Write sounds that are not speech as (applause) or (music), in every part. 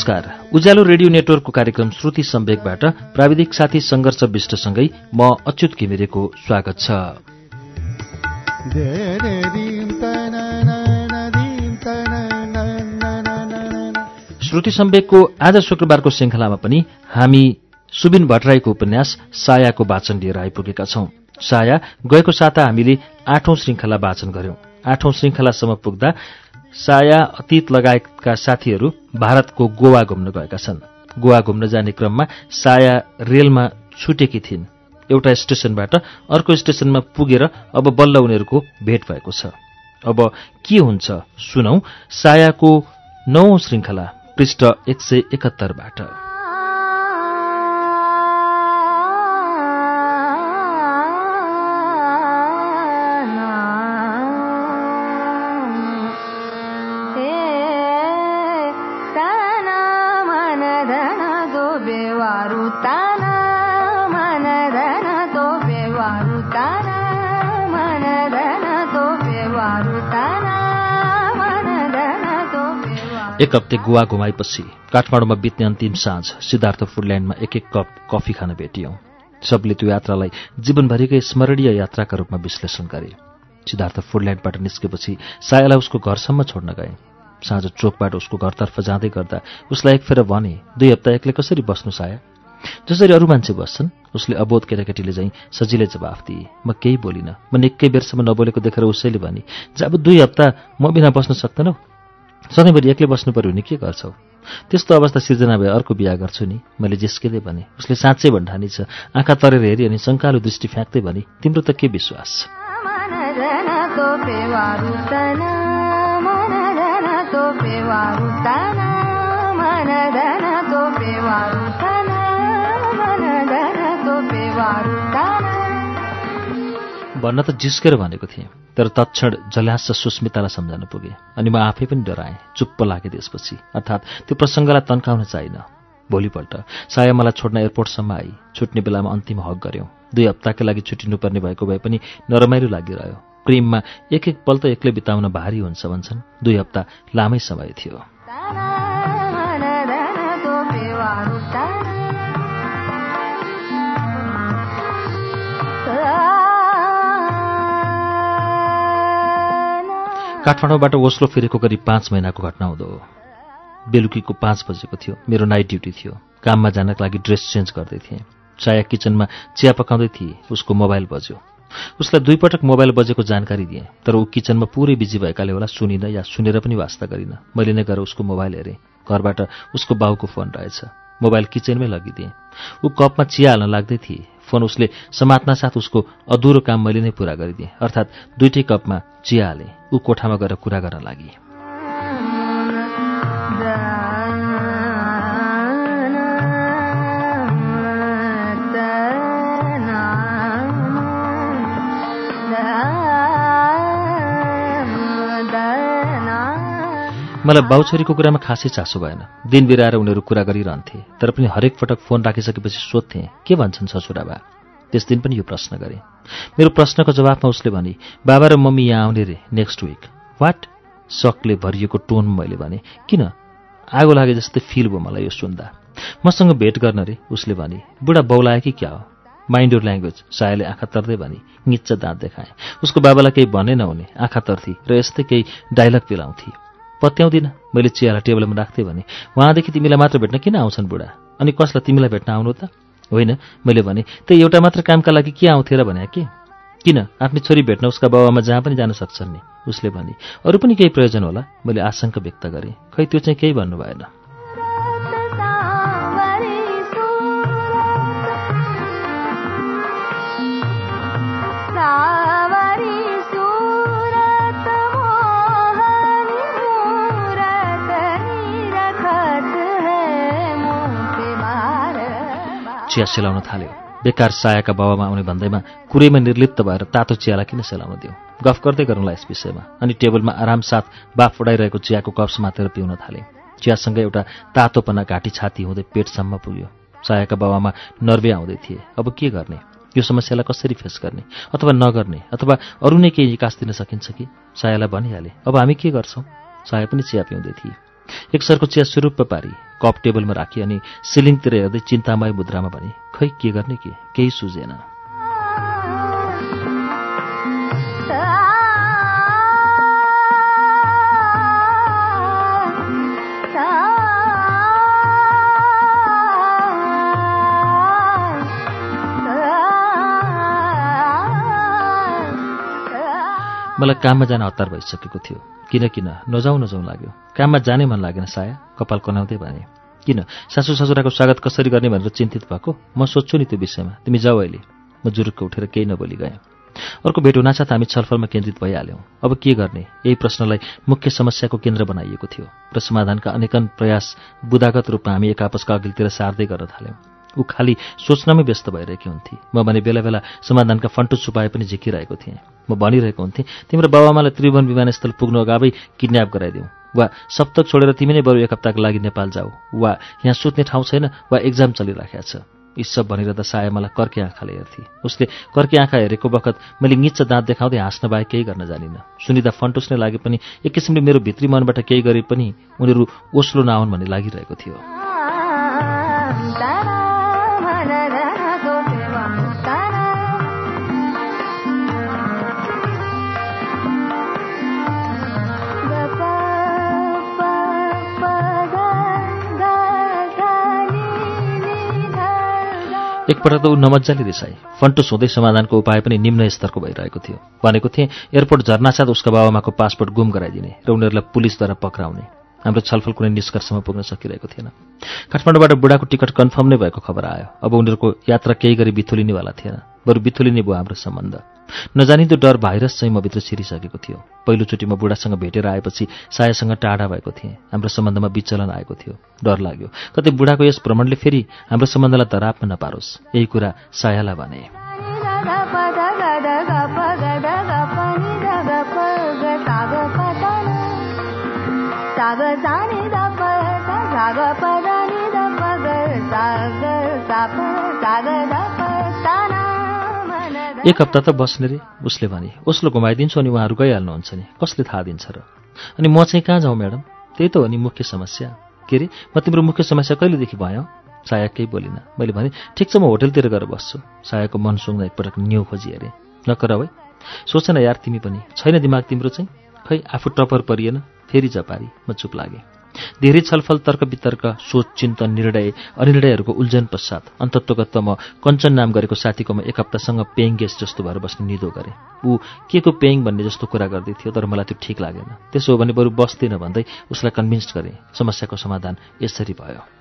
नमस्कार। उज्यालो रेडियो नेटवर्कको कार्यक्रम श्रुति सम्वेकबाट प्राविधिक साथी सङ्घर्ष विष्टसँगै म अच्युत घिमिरेको स्वागत छ। श्रुति सम्वेकको आज शुक्रबारको श्रृङ्खलामा पनि हामी सुबिन भट्टराईको उपन्यास सायाको वाचन लिएर आइपुगेका छौं। साया गएको साता हामीले आठौं श्रृङ्खला वाचन गर्यौं। आठौं श्रृङ्खलासम्म पुग्दा साया अतीत लगायतका साथीहरू भारतको गोवा घुम्न गएका छन्। गोवा घुम्न जाने क्रममा साया रेलमा छुटेकी थिइन्। एउटा स्टेशनबाट अर्को स्टेशनमा पुगेर अब बल्ल उनीहरूको भेट भएको छ। अब के हुन्छ सुनौ सायाको नौ श्रृङ्खला पृष्ठ एक सय एकहत्तरबाट। एक हप्ते गुवा घुमाएपछि काठमाडौँमा बित्ने अन्तिम साँझ सिद्धार्थ फुडल्यान्डमा एक एक कप कफी खान भेटियौं। सबले त्यो यात्रालाई जीवनभरिकै स्मरणीय यात्राका रूपमा विश्लेषण गरे। सिद्धार्थ फुडल्यान्डबाट निस्केपछि सायालाई उसको घरसम्म छोड्न गए। साँझ चोकबाट उसको घरतर्फ जाँदै गर्दा उसलाई एक फेर भने दुई हप्ता एक्लै कसरी बस्नु साया? जसरी अरू मान्छे बस्छन् उसले अबोध केटाकेटीले चाहिँ सजिलै जवाफ दिए। म केही बोलिनँ। म निकै बेरसम्म नबोलेको देखेर उसैले भने जब दुई हप्ता म बिना बस्न सक्दैनौ सधैँभरि एक्लै बस्नु पऱ्यो भने के गर्छौ? त्यस्तो अवस्था सिर्जना भए अर्को बिहा गर्छु नि मैले जिस्केदै भने। उसले साँच्चै भन्ठानी छ आँखा तरेर हेरी अनि शङ्कालु दृष्टि फ्याँक्दै भने तिम्रो त के विश्वास? भन्न त जिस्केर भनेको थिएँ। तर तत्क्षण जल्यास सुस्मितालाई सम्झाउन पुगे अनि म आफै पनि डराएँ चुप्प लागेँ त्यसपछि। अर्थात् त्यो प्रसङ्गलाई तन्काउन चाहिन। भोलिपल्ट साया मलाई छोड्न एयरपोर्टसम्म आई। छुट्ने बेलामा अन्तिम हक गऱ्यौँ। दुई हप्ताकै लागि छुट्टिनुपर्ने भएको भए पनि नरमाइलो लागिरह्यो। प्रेममा एक एक पल त एक्लै बिताउन भारी हुन्छ भन्छन्। दुई हप्ता लामै समय थियो। काठमाडौँबाट ओस्लो फेरेको करिब पाँच महिनाको घटना हुँदो बेलुकीको पाँच बजेको थियो। मेरो नाइट ड्युटी थियो। काममा जानका लागि ड्रेस चेन्ज गर्दै थिएँ। चाया किचनमा चिया पकाउँदै थिएँ। उसको मोबाइल बज्यो। उसलाई दुईपटक मोबाइल बजेको जानकारी दिएँ। तर ऊ किचनमा पुरै बिजी भएकाले होला सुनिनँ या सुनेर पनि वास्ता गरिनँ। मैले नै गएर उसको मोबाइल हेरेँ। घरबाट उसको बाउको फोन रहेछ। मोबाइल किचनमै लगिदिएँ। ऊ कपमा चिया हाल्न लाग्दै थिए। फोन उसले समात्न साथ उसको अधुरो काम मैले नै पुरा गरिदिएँ। अर्थात् दुइटै कपमा चिया हालेँ। ऊ कोठामा गएर कुरा गर्न लागि। मलाई बाउछोरीको कुरामा खासै चासो भएन। दिन बिराएर उनीहरू कुरा गरिरहन्थे तर पनि हरेक पटक फोन राखिसकेपछि सोध्थे के भन्छन् ससुराबा? त्यस दिन पनि यो प्रश्न गरे। मेरो प्रश्नको जवाफमा उसले भने बाबा र मम्मी यहाँ आउने रे नेक्स्ट विक वाट सकले भरिएको टोन मैले भने किन? आगो लागे जस्तै फिल भयो मलाई यो सुन्दा। मसँग भेट गर्न रे। उसले भने बुढा बौलायो कि क्या हो? माइन्ड ल्याङ्ग्वेज सायाले आँखा तर्दै भने निच्च दाँत देखाएँ। उसको बाबालाई केही भने नहुने आँखा तर्थी र यस्तै केही डाइलग पिलाउँथे पत्याउँदिन। मैले चियालाई टेबलमा राख्थेँ भने उहाँदेखि तिमीलाई मात्र भेट्न किन आउँछन् बुढा? अनि कसलाई तिमीलाई भेट्न आउनु त? होइन मैले भने त्यही एउटा मात्र कामका लागि के आउँथे र भने के। किन? आफ्नै छोरी भेट्न उसका बाबामा जहाँ पनि जान सक्छन् नि। उसले भने अरू पनि केही प्रयोजन होला? मैले आशंका व्यक्त गरेँ। खै त्यो चाहिँ केही भन्नु भएन चिया सेलाउन थाल्यो। बेकार सायाका बाबामा आउने भन्दैमा कुरैमा निर्लिप्त भएर तातो चियालाई किन सेलाउन दियो गफ गर्दै गरौँला यस विषयमा। अनि टेबलमा आराम साथ बाफ उडाइरहेको चियाको कप समातेर पिउन थाले। चियासँगै एउटा तातोपना घाँटी छाती हुँदै पेटसम्म पुग्यो। सायाका बाबामा नर्वे आउँदै थिए। अब के गर्ने? यो समस्यालाई कसरी फेस गर्ने? अथवा नगर्ने? अथवा अरू नै केही निकास दिन सकिन्छ कि? सायालाई भनिहाले। अब हामी के गर्छौँ? साया पनि चिया पिउँदै थिए। एक सरको चिया स्वरूप पारी कप टेबलमा राखी अनि सिलिङतिर हेर्दै चिन्तामय मुद्रामा भने खै के गर्ने के? केही सुझेन। मलाई काममा जान हतार भइसकेको थियो। किन किन? नजाउँ नजाउँ लाग्यो। काममा जानै मन लागेन साया। कपाल कनाउँदै भने किन? सासु ससुराको स्वागत कसरी गर्ने भनेर चिन्तित भएको? म सोध्छु नि त्यो विषयमा। तिमी जाऊ अहिले। म जुरुक्क उठेर केही नबोली गएँ। अर्को भेट हुनासाथ हामी छलफलमा केन्द्रित भइहाल्यौँ। अब के गर्ने? यही प्रश्नलाई मुख्य समस्याको केन्द्र बनाइएको थियो। र समाधानका अनेकन प्रयास बुदागत रूपमा हामी एक आपसका अघिल्तिर सार्दै गर्न थाल्यौँ। ऊ खालि सोच्नमै व्यस्त भइरहेकी हुन्थे। म भने बेला बेला समाधानका फन्टो छुपाए पनि झिकिरहेको थिएँ। म भनिरहेको हुन्थेँ तिम्रो बाबामालाई त्रिभुवन विमानस्थल पुग्नु अगावै किडन्याप गराइदिउँ वा सप्तक छोडेर तिमी नै बरु एक हप्ताको लागि नेपाल जाऊ। वा यहाँ सुत्ने ठाउँ छैन वा एक्जाम चलिराखेको छ। यी सब भनिरहँदा साया मलाई कर्के आँखाले हेर्थे। उसले कर्के आँखा हेरेको बखत मैले निच्च दाँत देखाउँदै हाँस्न बाहेक केही गर्न जानिनँ। सुनिँदा फन्टुस नै लागे पनि एक किसिमले मेरो भित्री मनबाट केही गरे पनि उनीहरू ओस्लो नआउन् भन्ने लागिरहेको थियो। एकपल्ट त ऊ नमजाले रिसाए फन्टुस हुँदै समाधानको उपाय पनि निम्न स्तरको भइरहेको थियो। भनेको थिएँ एयरपोर्ट झर्नासाथ उसका बाबामाको पासपोर्ट गुम गराइदिने र उनीहरूलाई पुलिसद्वारा पक्राउने। हाम्रो छलफल कुनै निष्कर्षमा पुग्न सकिरहेको थिएन। काठमाडौँबाट बुढाको टिकट कन्फर्म नै भएको खबर आयो। अब उनीहरूको यात्रा केही गरी बिथुलिनेवाला थिएन। बरु बिथुलिने भयो हाम्रो सम्बन्ध। नजानिदो डर भाइरस चाहिँ म भित्र छिरिसकेको थियो। पहिलोचोटि म बुढासँग भेटेर आएपछि सायासँग टाढा भएको थिएँ। हाम्रो सम्बन्धमा विचलन आएको थियो। डर लाग्यो। कतै बुढाको यस भ्रमणले फेरि हाम्रो सम्बन्धलाई धरापमा नपारोस्। यही कुरा सायालाई भने। एक हप्ता त बस्ने रे उसले भने। उसलो घुमाइदिन्छु अनि उहाँहरू गइहाल्नुहुन्छ नि। कसले थाहा दिन्छ र? अनि म चाहिँ कहाँ जाउँ म्याडम? त्यही त हो नि मुख्य समस्या। के अरे म तिम्रो मुख्य समस्या कहिलेदेखि भयो? साया केही बोलिनँ। मैले भने ठिक छ म होटलतिर गएर बस्छु। सायाको मन सुँग्दा एकपटक न्यु खोजी अरे नकर है। सोच न यार तिमी पनि। छैन दिमाग तिम्रो चाहिँ? खै आफू टपर परिएन फेरि जपारी। म चुप लागेँ। धेरै छलफल तर्क वितर्क सोच चिन्तन निर्णय अनिर्णयहरूको उल्झन पश्चात अन्तत्वगत म कञ्चन नाम गरेको साथीकोमा एक हप्तासँग पेइङ गेस्ट जस्तो भएर बस्ने निदो गरेँ। ऊ के को पेइङ भन्ने जस्तो कुरा गर्दै थियो तर मलाई त्यो ठिक लागेन। त्यसो हो भने बरु बस्दैन भन्दै उसलाई कन्भिन्स गरेँ। समस्याको समाधान यसरी भयो।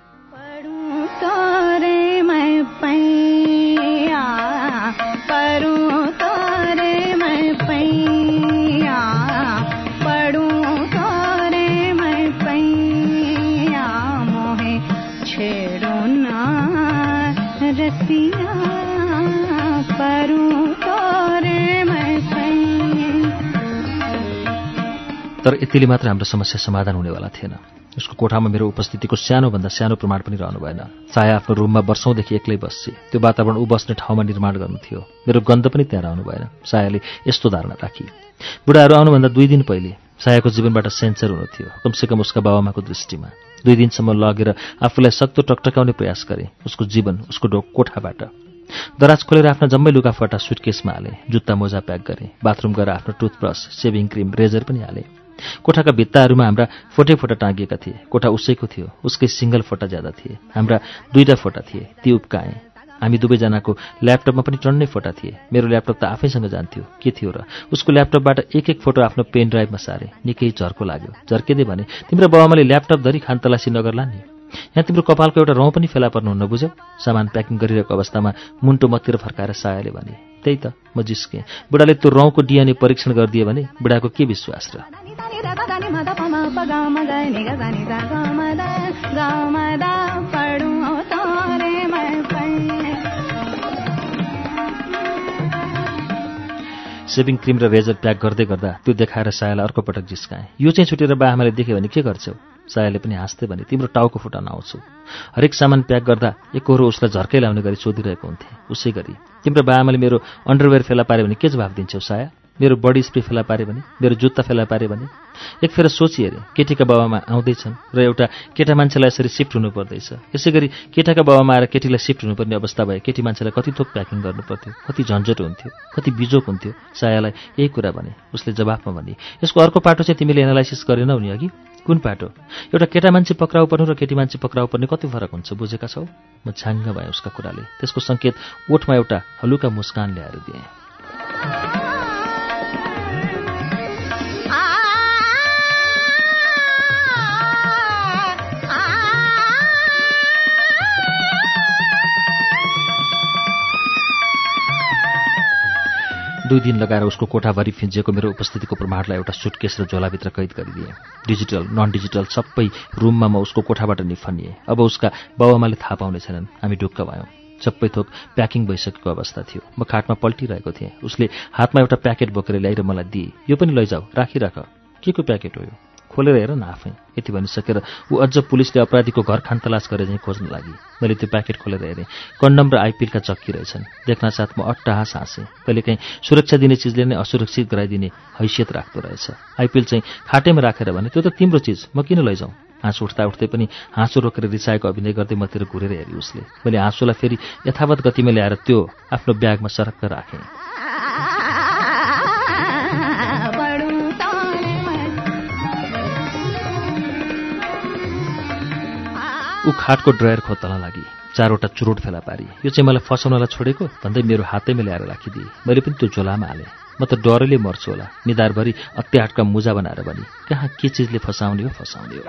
तर यतिले मात्र हाम्रो समस्या समाधान हुनेवाला थिएन। उसको कोठामा मेरो उपस्थितिको सानोभन्दा सानो प्रमाण पनि रहनु भएन। साया आफ्नो रुममा वर्षौँदेखि एक्लै बस्छे त्यो वातावरण ऊ बस्ने ठाउँमा निर्माण गर्नु थियो। मेरो गन्ध पनि त्यहाँ रहनु भएन। सायाले यस्तो धारणा राखी। बुढाहरू आउनुभन्दा दुई दिन पहिले सायाको जीवनबाट सेन्सर हुनु थियो कमसेकम उसका बाबामाको दृष्टिमा। दुई दिनसम्म लगेर आफूलाई सक्दो टकटकाउने प्रयास गरे उसको जीवन उसको ढोक कोठाबाट। दराज खोलेर आफ्ना जम्मै लुगाफटा सुटकेसमा हाले जुत्ता मोजा प्याक गरे बाथरुम गएर आफ्नो टुथब्रस सेभिङ क्रिम रेजर पनि हाले। कोठाका भित्ताहरूमा हाम्रा फोटै फोटा टाँगिएका थिए। कोठा उसैको थियो। उसकै सिङ्गल फोटा ज्यादा थिए। हाम्रा दुईटा फोटा थिए। ती उप्काएँ हामी दुवैजनाको ल्यापटपमा पनि टन्नै फोटा थिए। मेरो ल्यापटप त आफैसँग जान्थ्यो। के थियो र? उसको ल्यापटपबाट एक एक फोटो आफ्नो पेन ड्राइभमा सारे। निकै झर्को लाग्यो। झर्किँदै भने तिम्रो बाबामाले ल्यापटप धरि खानतलासी नगर्ला नि। यहाँ तिम्रो कपालको एउटा रौँ पनि फेला पर्नुहुन्न बुझ्यौ? सामान प्याकिङ गरिरहेको अवस्थामा मुन्टो मतिर फर्काएर सायाले भने त्यही त म जिस्केँ। बुढाले त्यो रौँको डिएनए परीक्षण गरिदिए भने बुढाको के विश्वास र? सेभिङ क्रिम र रेजर प्याक गर्दै गर्दा त्यो देखाएर सायालाई अर्को पटक जिस्काएँ। यो चाहिँ छुटेर बा आमाले देख्यो भने के गर्छौ? सायाले पनि हाँस्दै भने तिम्रो टाउको फुटाउन आउँछु। हरेक सामान प्याक गर्दा एकहोरो उसलाई झर्कै लाउने गरी सोधिरहेको हुन्थे। उसै गरी तिम्रो बाआमाले मेरो अन्डरवेयर फेला पाऱ्यो भने के जवाब दिन्छौ साया? मेरो बडी स्प्रे फेला पारे भने मेरो जुत्ता फेला पारे भने एक फेर सोची हेरेँ केटीका बाबामा आउँदैछन् र एउटा केटा मान्छेलाई यसरी सिफ्ट हुनु पर्दैछ। यसै गरी केटाका बाबामा आएर केटीलाई सिफ्ट हुनुपर्ने अवस्था भए केटी मान्छेलाई कति थोक प्याकिङ गर्नु पर्थ्यो कति झन्झट हुन्थ्यो कति बिजोक हुन्थ्यो। सायालाई यही कुरा भने उसले जवाफमा भने यसको अर्को पाटो चाहिँ तिमीले एनालाइसिस गरेनौ नि अघि? कुन पाटो? एउटा केटा मान्छे पक्राउ पर्नु र केटी मान्छे पक्राउ पर्ने कति फरक हुन्छ बुझेका छौ? म छाङ्ग भएँ उसका कुराले। त्यसको सङ्केत ओठमा एउटा हलुका मुस्कान ल्याएर दिएँ। दुई दिन लगाएर उसको कोठाभरि फिन्जिएको मेरो उपस्थितिको प्रमाणलाई एउटा सुटकेस र झोलाभित्र कैद गरिदिएँ। डिजिटल नन डिजिटल सबै रुममा म उसको कोठाबाट निफनिएँ अब उसका बाबामाले थाहा पाउने छैनन्। हामी ढुक्क भयौँ। सबै थोक प्याकिङ भइसकेको अवस्था थियो। म खाटमा पल्टिरहेको थिएँ। उसले हातमा एउटा प्याकेट बोकेर ल्याएर मलाई दिए। यो पनि लैजाऊ। राखिराख। के को प्याकेट हो यो? खोलेर हेर न आफै। यति भनिसकेर ऊ अझ पुलिसले अपराधीको घर खानतलास गरे चाहिँ खोज्न लागि। मैले त्यो प्याकेट खोलेर हेरेँ। कन्डम र आइपिएलका चक्की रहेछन्। देख्न साथ म अट्टाहास हाँसेँ। कहिलेकाहीँ सुरक्षा दिने चिजले नै असुरक्षित गराइदिने हैसियत राख्दो रहेछ। आइपिएल चाहिँ खाटेमा राखेर भने त्यो त तिम्रो चिज। म किन लैजाउँ? हाँसो उठ्दा उठ्दै पनि हाँसो रोकेर रिसाएको अभिनय गर्दै मतिर घुरेर हेरेँ उसले। मैले हाँसोलाई फेरि यथावत गतिमा ल्याएर त्यो आफ्नो ब्यागमा सरक्क राखेँ। ऊ खाटको ड्रयर खोज्न लागि चारवटा चुरोट फेला पारी। यो चाहिँ मलाई फसाउनलाई छोडेको भन्दै मेरो हातैमा ल्याएर राखिदिए। मैले पनि त्यो झोलामा हालेँ। म त डरैले मर्छु होला। निधारभरि अत्याहाटका मुजा बनाएर भने कहाँ के चिजले फसाउने हो फसाउने हो?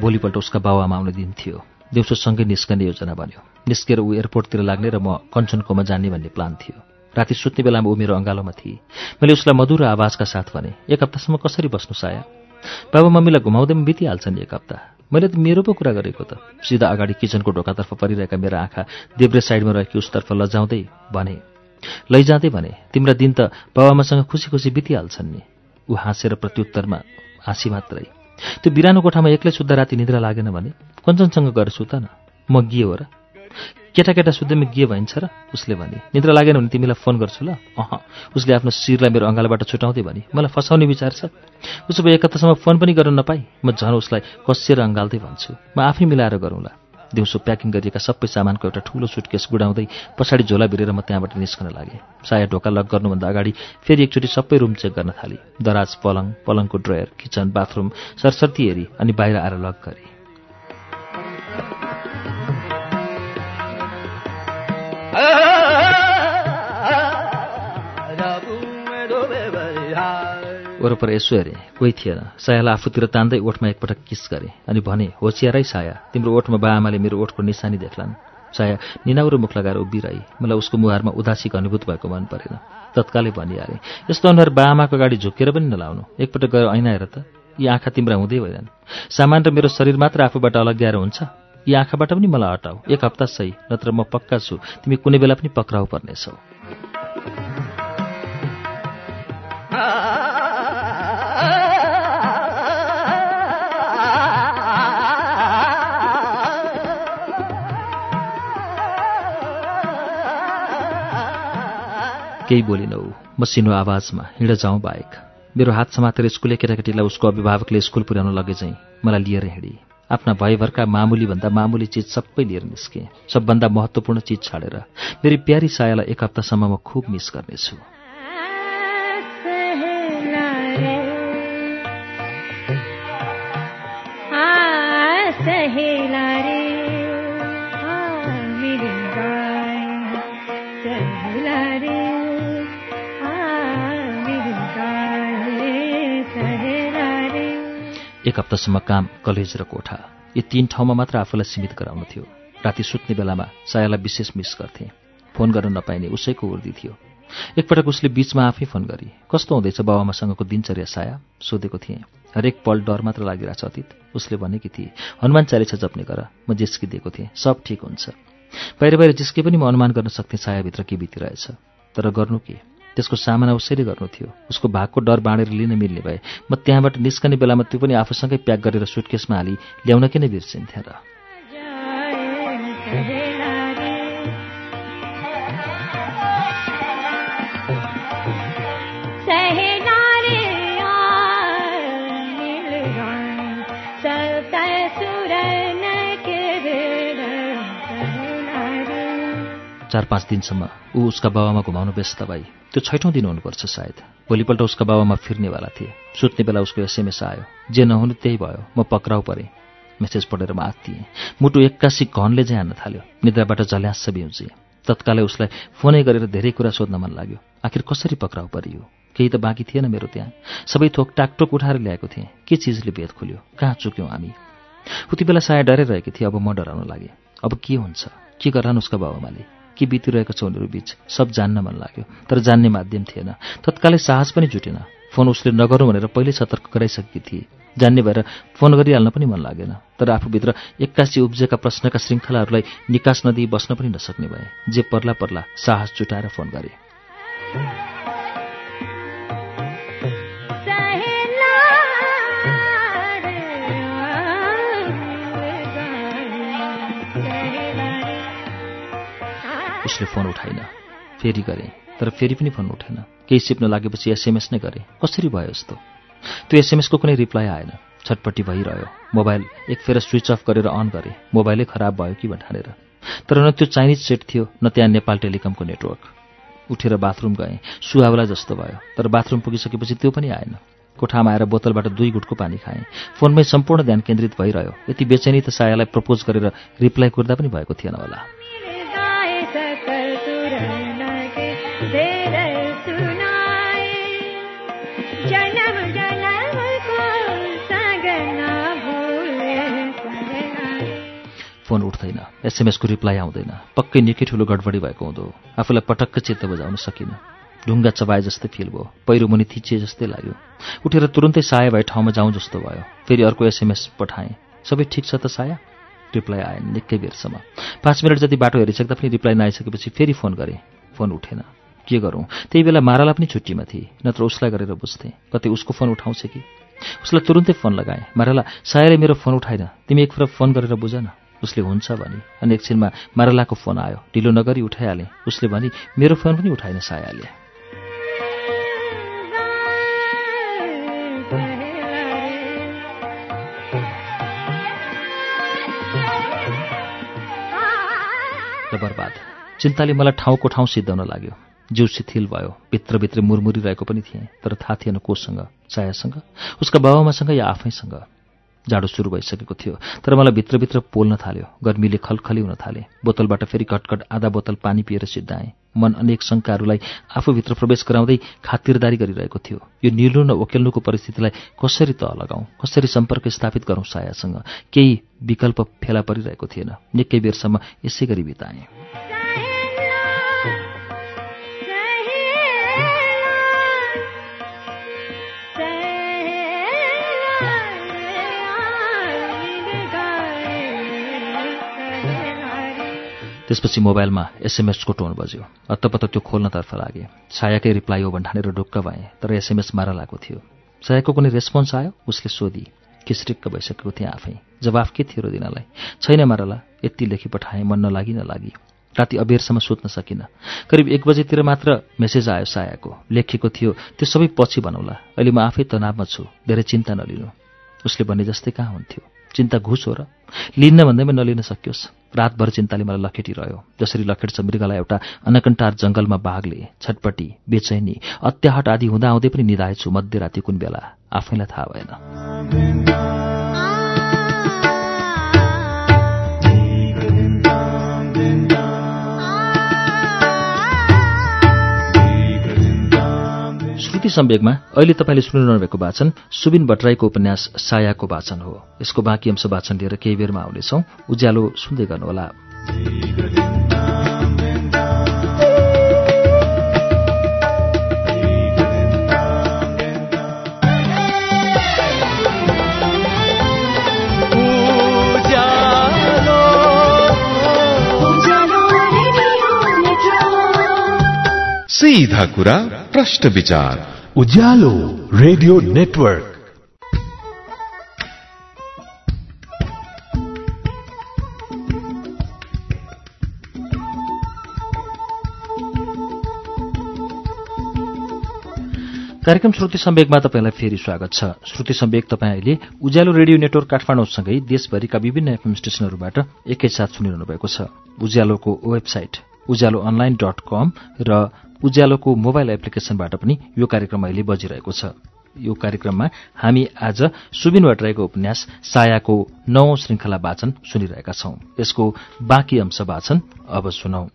भोलिपल्ट उसका बाबामा आउने दिन थियो। दिउँसो सँगै निस्कने योजना बन्यो। निस्केर ऊ एयरपोर्टतिर लाग्ने र म कञ्चनकोमा जाने भन्ने प्लान थियो। राति सुत्ने बेलामा ऊ मेरो अँगालोमा थिए। मैले उसलाई मधुर आवाजका साथ भने एक हप्तासम्म कसरी बस्नु साया? बाबा मम्मीलाई घुमाउँदै बितिहाल्छ नि एक हप्ता। मैले त मेरो पो कुरा गरेको त। सिधा अगाडि किचनको ढोकातर्फ परिरहेका मेरा आँखा देब्रे साइडमा रहेकी उसतर्फ लजाउँदै भने लैजाँदै भने तिम्रा दिन त बाबामासँग खुसी खुसी बितिहाल्छन् नि। ऊ हाँसेर प्रत्युत्तरमा हाँसी मात्रै। त्यो बिरानो कोठामा एक्लै सुत्दा राति निद्रा लागेन भने कञ्चनसँग गएर सुत न। म गिए हो र केटाकेटा सुत्दैमा गिए भइन्छ र उसले भने। निद्रा लागेन भने तिमीलाई फोन गर्छु ल। अह उसले आफ्नो शिरलाई मेरो अँगालोबाट छुटाउँदै भने मलाई फसाउने विचार छ। उसो भए एक हप्तासम्म फोन पनि गर्न नपाई। म झन् उसलाई कसिएर अँगाल्दै भन्छु। म आफै मिलाएर गरौँला। दिउँसो प्याकिङ गरिएका सबै सामानको एउटा ठुलो सुटकेस गुडाउँदै पछाडि झोला भिरेर म त्यहाँबाट निस्कन लागेँ। साया ढोका लक गर्नुभन्दा अगाडि फेरि एकचोटि सबै रुम चेक गर्न थालेँ। दराज पलङ पलङको ड्रयर किचन बाथरुम सरसर्ती हेरी अनि बाहिर आएर लक गरेँ। वरपर यसो हेरेँ कोही थिएन। सायालाई आफूतिर तान्दै ओठमा एकपटक किस गरेँ? अनि भने होसियारै साया तिम्रो ओठमा बाआमाले मेरो ओठको निशानी देख्लान्। साया निनाउरो मुख लगाएर उभिरही मलाई उसको मुहारमा उदासीको अनुभूत भएको मन परेन। तत्कालै भनिहालेँ यस्तो अनुहार बाआमाको गाडी झुकेर पनि नलाउनु। एकपटक गएर ऐना हेर त। यी आँखा तिम्रा हुँदै होइनन्। सामान र मेरो शरीर मात्र आफूबाट अलग्याएर हुन्छ। यी आँखाबाट पनि मलाई हटाऊ। एक हप्ता सही नत्र म पक्का छु। तिमी कुनै बेला पनि पक्राउ पर्नेछौ। केही बोलिनौ। मसिनो आवाजमा हिँड जाउँ बाहेक। मेरो हात समातेर स्कुले केटाकेटीलाई उसको अभिभावकले स्कुल पुर्याउन लगे चाहिँ मलाई लिएर हिँडी। आफ्ना भयभरका मामुली भन्दा मामुली चिज सबै लिएर निस्केँ। सबभन्दा महत्त्वपूर्ण चिज छाडेर मेरी प्यारी सायालाई एक हप्तासम्म म खुब मिस गर्नेछु। एक हप्तासम्म काम कलेज र कोठा यी तीन ठाउँमा मात्र आफूलाई सीमित गराउनु थियो। राति सुत्ने बेलामा सायालाई विशेष मिस गर्थे। फोन गर्न नपाइने उसैको उर्दी थियो। एकपटक उसले बीचमा आफै फोन गरी कस्तो हुँदैछ बाबामासँगको दिनचर्या साया? सोधेको थिएँ। हरेक पल डर मात्र लागिरहेछ अतीत। उसले भनेकी थिए हनुमान चालिसा जप्ने गर। म जिस्किदिएको थिएँ। सब ठिक हुन्छ। बाहिर बाहिर जिस्के पनि म अनुमान गर्न सक्थेँ सायाभित्र के बितिरहेछ। तर गर्नु के? त्यसको सामना उसैले गर्नु थियो। उसको भागको डर बाँडेर लिन मिल्ने भए म त्यहाँबाट निस्कने बेलामा त्यो पनि आफूसँगै प्याक गरेर सुटकेसमा हाली ल्याउन किन बिर्सिन्थेँ र? चार पाँच दिनसम्म ऊ उसका बाबामा घुमाउनु व्यस्त भई त्यो छैठौँ दिन हुनुपर्छ सायद। भोलिपल्ट उसका बाबामा फिर्नेवाला थिए। सुत्ने बेला उसको एसएमएस आयो। जे नहुनु त्यही भयो। म पक्राउ परेँ। मेसेज पढेर म आत्तिएँ। मुटु एक्कासी घनले चाहिँ हान्न थाल्यो। निद्राबाट झल्यास बिउजे। तत्कालै उसलाई फोनै गरेर धेरै कुरा सोध्न मन लाग्यो। आखिर कसरी पक्राउ परियो? केही त बाँकी थिएन मेरो त्यहाँ। सबै थोक टाकटोक उठाएर ल्याएको थिएँ। के चिजले भेद खोल्यो? कहाँ चुक्यौँ हामी? उति बेला साया डराइरहेकी थिए। अब म डराउन लागेँ। अब के हुन्छ? के गरान् उसका बाबामाले? के बितिरहेको छ उनीहरू बिच। सब जान्न मन लाग्यो तर जान्ने माध्यम थिएन। तत्कालै साहस पनि जुटेन। फोन उसले नगरौँ भनेर पहिल्यै सतर्क गराइसकेकी थिए। जान्ने भएर फोन गरिहाल्न पनि मन लागेन। तर आफूभित्र एक्कासी उब्जेका प्रश्नका श्रृङ्खलाहरूलाई निकास नदिई बस्न पनि नसक्ने भए। जे पर्ला पर्ला साहस जुटाएर फोन गरे। उसले फोन उठाइन फेरि गरेँ तर फेरि पनि फोन उठेन। केही सिप्न लागेपछि एसएमएस नै गरेँ। कसरी भयो यस्तो? त्यो एसएमएसको कुनै रिप्लाई आएन। छटपट्टि भइरह्यो। मोबाइल एक फेर स्विच अफ गरेर अन गरेँ। मोबाइलै खराब भयो कि भनेर तर न त्यो चाइनिज सेट थियो न त्यहाँ नेपाल टेलिकमको नेटवर्क। उठेर बाथरुम गएँ। सुहावला जस्तो भयो। तर बाथरुम पुगिसकेपछि त्यो पनि आएन। कोठामा आएर बोतलबाट दुई गुटको पानी खाएँ। फोनमै सम्पूर्ण ध्यान केन्द्रित भइरह्यो। यति बेचैनी त सायालाई प्रपोज गरेर रिप्लाई कुर्दा पनि भएको थिएन होला। फोन उठ्दैन एसएमएसको रिप्लाई आउँदैन पक्कै निकै ठुलो गडबडी भएको हुँदो। आफूलाई पटक्क चित्त बजाउन सकिनँ। ढुङ्गा चबाए जस्तै फिल भयो पहिरो मुनि थिचिए जस्तै लाग्यो। उठेर तुरुन्तै साया भए ठाउँमा जाउँ जस्तो भयो। फेरि अर्को एसएमएस पठाएँ। सबै ठिक छ त साया? रिप्लाई आएन निकै बेरसम्म। पाँच मिनट जति बाटो हेरिसक्दा पनि रिप्लाई नआइसकेपछि फेरि फोन गरेँ। फोन उठेन। के गरौँ? त्यही बेला माराला पनि छुट्टीमा थिए नत्र उसलाई गरेर बुझ्थेँ। कतै उसको फोन उठाउँछ कि? उसलाई तुरुन्तै फोन लगाएँ। माराला सायरै मेरो फोन उठाइन तिमी एक फोन गरेर बुझ न। उसले हुन्छ भने। अनि एकछिनमा मारलाको फोन आयो। ढिलो नगरी उठाइहालेँ। उसले भने मेरो फोन पनि उठाएन सायाले। बर्बाद चिन्ताले मलाई ठाउँको ठाउँ सिद्धाउन लाग्यो। जिउ शिथिल भयो। भित्रभित्र मुरमुरी रहेको पनि थिएँ। तर थाहा थिएन कोसँग सायासँग उसका बाबामासँग या आफैसँग। जाडो सुरु भइसकेको थियो तर मलाई भित्रभित्र पोल्न थाल्यो गर्मीले खलखली हुन थाले बोतलबाट फेरि कटकट आधा बोतल पानी पिएर सिद्धाएँ। मन अनेक शङ्काहरूलाई आफूभित्र प्रवेश गराउँदै खातिरदारी गरिरहेको थियो। यो निलो न ओकेल्नुको परिस्थितिलाई कसरी तह लगाउँ कसरी सम्पर्क स्थापित गरौँ सायासँग? केही विकल्प फेला परिरहेको थिएन। निकै बेरसम्म यसै गरी बिताएँ। त्यसपछि मोबाइलमा एसएमएसको टोन बज्यो। अत्तपत्त त्यो खोल्नतर्फ लागे। सायाकै रिप्लाई हो भन्ठानेर ढुक्क भएँ तर एसएमएस मारा लागेको थियो। सायाको कुनै रेस्पोन्स आयो? उसले सोधी। किस्रिक्क भइसकेको थिएँ आफै। जवाफ के थियो दिनलाई छैन मारला यति लेखी पठाएँ मन नलागी नलागी। राति अबेरसम्म सोध्न सकिनँ। करिब एक बजेतिर मात्र मेसेज आयो सायाको लेखेको थियो त्यो सबै पछि भनौँला। अहिले म आफै तनावमा छु। धेरै चिन्ता नलिनु। उसले भने जस्तै कहाँ हुन्थ्यो। चिन्ता घुस हो र। लिन्न भन्दैमा नलिन सकियोस्। रातभर चिन्ताले मलाई लखेटिरह्यो। जसरी लखेट्छ मृगलाई एउटा अनकन्टार जङ्गलमा बाघले छटपट्टि बेचैनी अत्याहट आदि हुँदा पनि निधाएछु मध्यराति कुन बेला। आफैलाई थाहा भएन। श्रुति सम्वेकमा अहिले तपाईँले सुनिरहनु भएको वाचन सुबिन भट्टराईको उपन्यास सायाको वाचन हो। यसको बाँकी अंश वाचन लिएर केही बेरमा आउनेछौ। उज्यालो सुन्दै गर्नुहोला। सीधा कुरा प्रश्न विचार। Ujyaalo radio network. कार्यक्रम श्रुति सम्वेकमा तपाईँलाई फेरि स्वागत छ। श्रुति सम्वेक तपाईँ अहिले उज्यालो रेडियो नेटवर्क काठमाडौँसँगै देशभरिका विभिन्न एफएम स्टेशनहरूबाट एकैसाथ सुनिरहनु भएको छ। उज्यालोको website Ujyaalo online dot com र उज्यालोको मोबाइल एप्लिकेशनबाट पनि यो कार्यक्रम अहिले बजिरहेको छ। यो कार्यक्रममा हामी आज सुबिन भट्टराईको उपन्यास सायाको नौ श्रृङ्खला वाचन सुनिरहेका छौं। यसको बाँकी अंश वाचन अब सुनौ।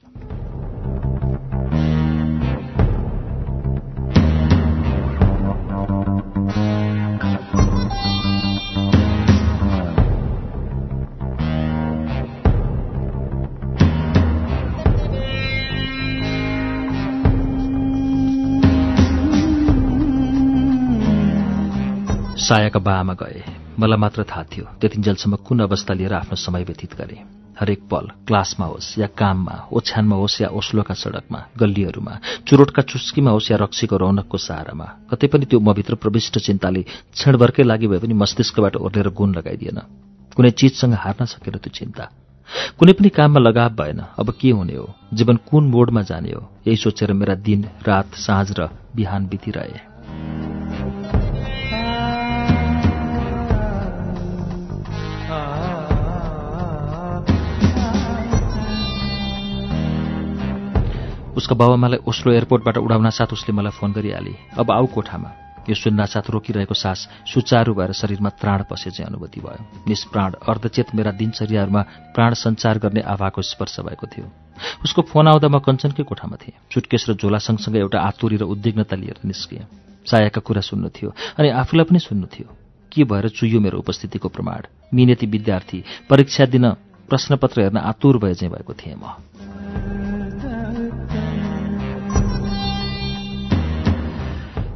सायाका बाआमा गए। मलाई मात्र थाहा थियो त्यतिन्जेलसम्म कुन अवस्था लिएर आफ्नो समय व्यतीत गरे। हरेक पल क्लासमा होस् या काममा ओछ्यानमा होस् या ओस्लोका सड़कमा गल्लीहरूमा चुरोटका चुस्कीमा होस् या रक्सीको रौनकको सहारामा कतै पनि त्यो मभित्र प्रविष्ट चिन्ताले क्षणभरकै लागि भए पनि मस्तिष्कबाट ओर्लेर गुण लगाइदिएन। कुनै चिजसँग हार्न सकेन त्यो चिन्ता। कुनै पनि काममा लगाव भएन। अब के हुने हो? जीवन कुन मोडमा जाने हो? यही सोचेर मेरा दिन रात साँझ र बिहान बितिरहे। उसका बाबामालाई ओस्लो एयरपोर्टबाट उडाउन साथ उसले मलाई फोन गरिहाले। अब आऊ कोठामा। यो सुन्नासाथ रोकिरहेको सास सुचारू भएर शरीरमा प्राण पसे चाहिँ अनुभूति भयो। निष्प्राण अर्धचेत मेरा दिनचर्याहरूमा प्राण सञ्चार गर्ने आभाको स्पर्श भएको थियो। उसको फोन आउँदा म कञ्चनकै कोठामा थिएँ। सुटकेस र झोला सँगसँगै एउटा आतुरी र उद्विग्नता लिएर निस्किएँ सायाका कुरा सुन्नु थियो अनि आफूलाई पनि सुन्नु थियो। के भएर चुइयो मेरो उपस्थितिको प्रमाण? मिनेती विद्यार्थी परीक्षा दिन प्रश्नपत्र हेर्न आतुर भए चाहिँ भएको थिएँ म।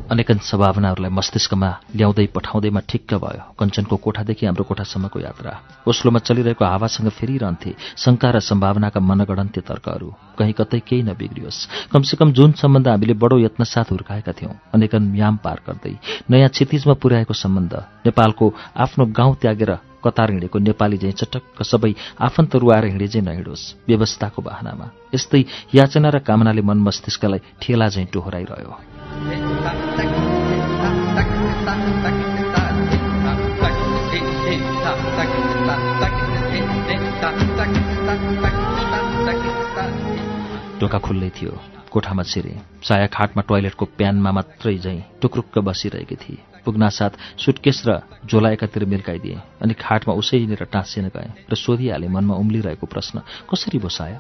अनेकन सम्भावनाहरूलाई मस्तिष्कमा ल्याउँदै पठाउँदैमा ठिक्क भयो। कञ्चनको कोठादेखि हाम्रो कोठासम्मको यात्रा। ओस्लोमा चलिरहेको हावासँग फेरिरहन्थे शङ्का र सम्भावनाका मनगणन्त्य तर्कहरू। कहीँ कतै केही नबिग्रियोस्। कमसेकम जुन सम्बन्ध हामीले बडो यत्नसाथ हुर्काएका थियौं। अनेकन म्याम पार गर्दै नयाँ क्षितिजमा पुर्याएको सम्बन्ध नेपालको आफ्नो गाउँ त्यागेर कतार हिँडेको नेपाली झैँ चटक्क सबै आफन्त रुवाएर हिँडे चाहिँ नहिँडोस् व्यवस्थाको बहानामा। यस्तै याचना र कामनाले मन मस्तिष्कलाई ठेला झैँ टोहोराइरह्यो ढोका खुल्लै थियो। कोठामा छिरे। साया खाटमा टोयलेटको प्यानमा मात्रै झैँ टुक्रुक्क बसिरहेकी थिए पुग्नासाथ सुटकेस र झोला एकातिर मिल्काइदिए अनि खाटमा उसैनिर टाँसिन गए र सोधिहाले मनमा उम्लिरहेको प्रश्न कसरी बसायो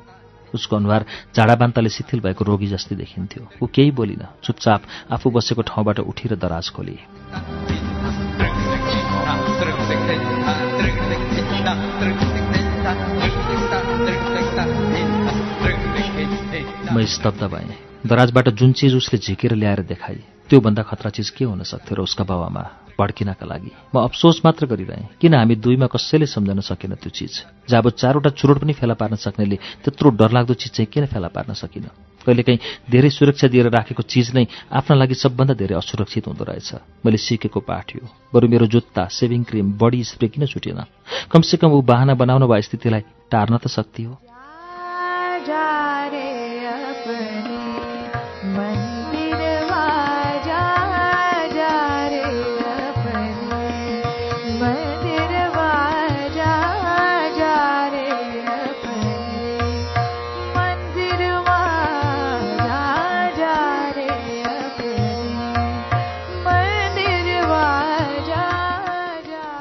उसको अनुहार झाडाबान्ताले शिथिल भएको रोगी जस्तै देखिन्थ्यो। ऊ केही बोलिन चुपचाप आफू बसेको ठाउँबाट उठेर दराज खोली स्तब्ध भएँ। दराजबाट जुन चिज उसले झिकेर ल्याएर देखाए त्योभन्दा खतरा चिज के हुन सक्थ्यो र उसका बाबामा भड्किनका लागि? म अफसोस मात्र गरिरहेँ किन हामी दुईमा कसैले सम्झन सकेन त्यो चिज? जब चारवटा चुरोट पनि फेला पार्न सक्नेले त्यत्रो डरलाग्दो चिज चाहिँ किन फेला पार्न सकिन? कहिलेकाहीँ धेरै सुरक्षा दिएर राखेको चिज नै आफ्ना लागि सबभन्दा धेरै असुरक्षित हुँदो रहेछ। मैले सिकेको पाठ यो। बरु मेरो जुत्ता सेभिङ क्रिम बडी स्प्रे किन छुटेन? कमसेकम ऊ बाहना बनाउन वा स्थितिलाई टार्न त सक्ति हो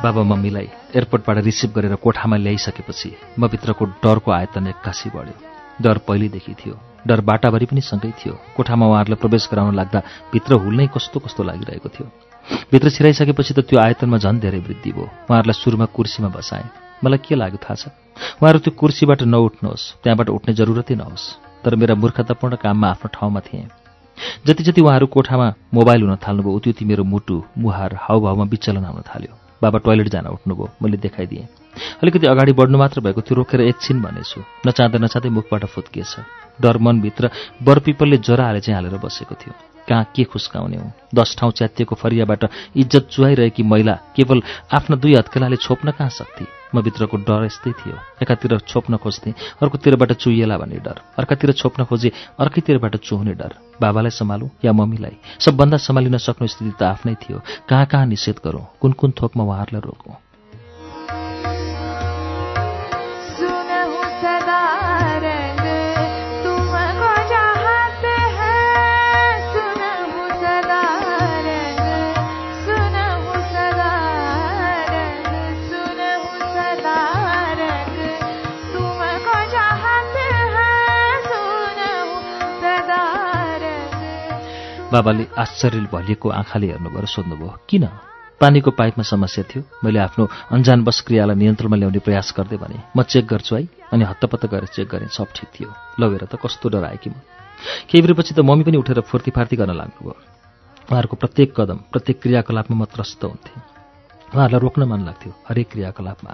बाबा मम्मीलाई एयरपोर्टबाट रिसिभ गरेर कोठामा ल्याइसकेपछि म भित्रको डरको आयतन एक्कासी बढ्यो। डर पहिलेदेखि थियो। डर बाटाभरि पनि सँगै थियो। कोठामा उहाँहरूलाई प्रवेश गराउन लाग्दा भित्र हुल्नै कस्तो कस्तो लागिरहेको थियो। भित्र छिराइसकेपछि त त्यो आयतनमा झन् धेरै वृद्धि भयो। उहाँहरूलाई सुरुमा कुर्सीमा बसाएँ। मलाई के लाग्यो थाहा छ? उहाँहरू त्यो कुर्सीबाट नउठ्नुहोस्। त्यहाँबाट उठ्ने जरुरतै नहोस् तर मेरा मूर्खतापूर्ण काममा आफ्नो ठाउँमा थिएँ। जति जति उहाँहरू कोठामा मोबाइल हुन थाल्नुभयो उति उति मेरो मुटु मुहार हाउभाउमा विचलन आउन थाल्यो। बाबा टोयलेट जान उठ्नुभयो। मैले देखाइदिएँ। अलिकति अगाडि बढ्नु मात्र भएको थियो रोकेर एकछिन भनेछु। नचाहँदा नचाहँदै मुखबाट फुत्किएछ। डर मनभित्र बरपिपलले जरा हाले चाहिँ हालेर बसेको थियो। कहाँ के खुस्काउने हो? दस ठाउँ च्यातिएको फरियाबाट इज्जत चुहाइरहेकी महिला केवल आफ्ना दुई हत्केलाले छोप्न कहाँ सक्थे? म भित्रको डर यस्तै थियो। एकातिर छोप्न खोज्थेँ अर्कोतिरबाट चुहिएला भन्ने डर। अर्कातिर छोप्न खोजे अर्कैतिरबाट चुहुने डर। बाबालाई सम्हालौँ या मम्मीलाई? सबभन्दा सम्हालिन सक्ने स्थिति त आफ्नै थियो। कहाँ कहाँ निषेध गरौँ? कुन कुन थोकमा उहाँहरूलाई रोकौँ? बाबाले आश्चर्यले भलिएको आँखाले हेर्नुभयो र सोध्नुभयो किन? पानीको पाइपमा समस्या थियो। मैले आफ्नो अन्जानवश क्रियालाई नियन्त्रणमा ल्याउने प्रयास गर्दै भने म चेक गर्छु है अनि हत्तपत्त गरेर चेक गरेँ सब ठिक थियो। लगेर त कस्तो डराएँ कि म? केही बेरपछि त मम्मी पनि उठेर फुर्तीफार्ती गर्न लाग्नुभयो। उहाँहरूको प्रत्येक कदम प्रत्येक क्रियाकलापमा म त्रस्त हुन्थेँ। उहाँहरूलाई रोक्न मन लाग्थ्यो हरेक क्रियाकलापमा।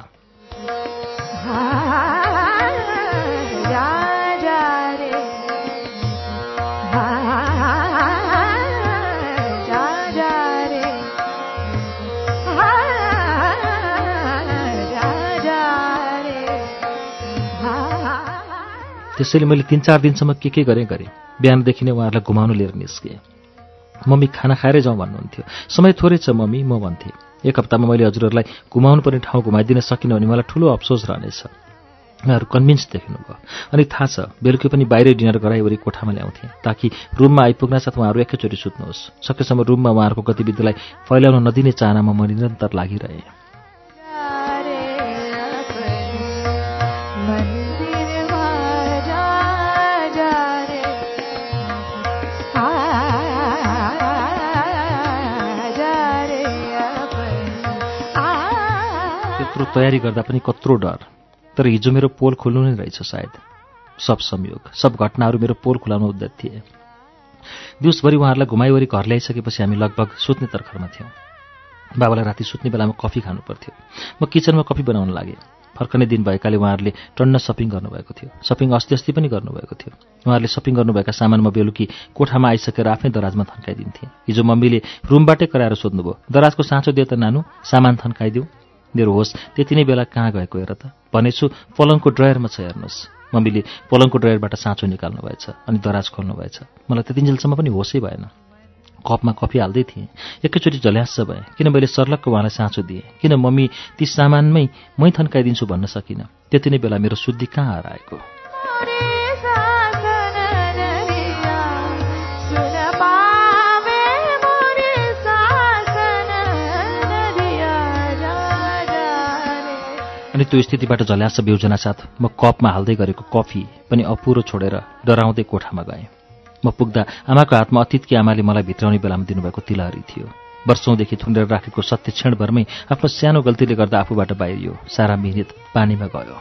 त्यसैले मैले तिन चार दिनसम्म के के गरेँ गरेँ। बिहानदेखि नै उहाँहरूलाई घुमाउनु लिएर निस्केँ। मम्मी खाना खाएरै जाउँ भन्नुहुन्थ्यो। समय थोरै छ मम्मी म भन्थेँ। एक हप्तामा मैले हजुरहरूलाई घुमाउनु पर्ने ठाउँ घुमाइदिन सकिनँ भने मलाई ठुलो अफसोस रहनेछ। उहाँहरू कन्भिन्स देख्नुभयो। अनि थाहा छ बेलुकी पनि बाहिरै डिनर गराइवरी कोठामा ल्याउँथेँ ताकि रुममा आइपुग्न साथ उहाँहरू एकैचोटि सुत्नुहोस्। सकेसम्म रुममा उहाँहरूको गतिविधिलाई फैलाउन नदिने चाहनामा म निरन्तर लागिरहेँ। तयारी गर्दा पनि कत्रो डर। तर हिजो मेरो पोल खुल्नु नै रहेछ सायद। सब संयोग सब घटनाहरू मेरो पोल खुलाउन उद्यत थिए। दिउँसभरि उहाँहरूलाई घुमाइवरी घर ल्याइसकेपछि हामी लगभग सुत्ने तर्खरमा थियौँ। बाबालाई राति सुत्ने बेलामा कफी खानु पर्थ्यो। म किचनमा कफी बनाउन लागेँ। फर्कने दिन भएकाले उहाँहरूले टन्न सपिङ गर्नुभएको थियो। सपिङ अस्ति अस्ति पनि गर्नुभएको थियो। उहाँहरूले सपिङ गर्नुभएका सामान म बेलुकी कोठामा आइसकेर आफ्नै दराजमा थन्काइदिन्थेँ। हिजो मम्मीले रुमबाटै कराएर सोध्नुभयो दराजको साँचो दिए त नानु? सामान थन्काइदिउँ मेरो होस् त्यति नै बेला कहाँ गएको हेर त? भनेछु पलङको ड्रयरमा छ हेर्नुहोस्। मम्मीले पलङको ड्रयरबाट साँचो निकाल्नु भएछ अनि दराज खोल्नु भएछ। मलाई त्यतिन्जेलसम्म पनि होसै भएन। कपमा कफी हाल्दै थिएँ। एकैचोटि झल्यास्स भएँ। किन मैले सर्लक्क उहाँलाई साँचो दिएँ? किन मम्मी ती सामानमै मै थन्काइदिन्छु भन्न सकिनँ? त्यति नै बेला मेरो शुद्धि कहाँ हराएको? अनि त्यो स्थितिबाट झल्यास बेउजना साथ म कपमा हाल्दै गरेको कफी पनि अपुरो छोडेर डराउँदै कोठामा गएँ। म पुग्दा आमाको हातमा अतीतकी आमाले मलाई भित्राउने बेलामा दिनुभएको तिलहरी थियो। वर्षौँदेखि थुनेर राखेको सत्य क्षणभरमै आफ्नो सानो गल्तीले गर्दा आफूबाट बाहिरियो। सारा मिहिनेत पानीमा गयो।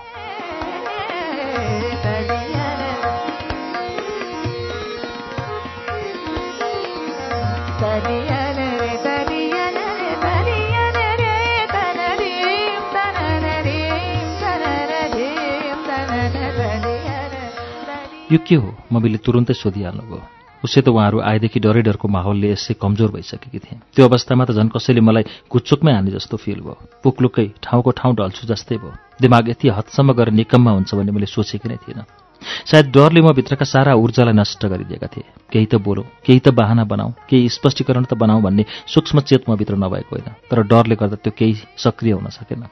यो के हो? मम्मीले तुरुन्तै सोधिहाल्नुभयो। उसै त उहाँहरू आएदेखि डरै डरको माहौलले यसै कमजोर भइसकेकी थिएँ। त्यो अवस्थामा त झन् कसैले मलाई गुच्चुकमै हाने जस्तो फिल भयो। पुक्लुकै ठाउँको ठाउँ ढल्छु जस्तै भयो। दिमाग यति हदसम्म गएर निकम्मा हुन्छ भन्ने मैले सोचेकी नै थिइनँ। सायद डरले म भित्रका सारा ऊर्जालाई नष्ट गरिदिएका थिए। केही त बोलौँ केही त बाहना बनाऊ केही स्पष्टीकरण त बनाऊ भन्ने सूक्ष्म चेत म भित्र नभएको होइन। तर डरले गर्दा त्यो केही सक्रिय हुन सकेन।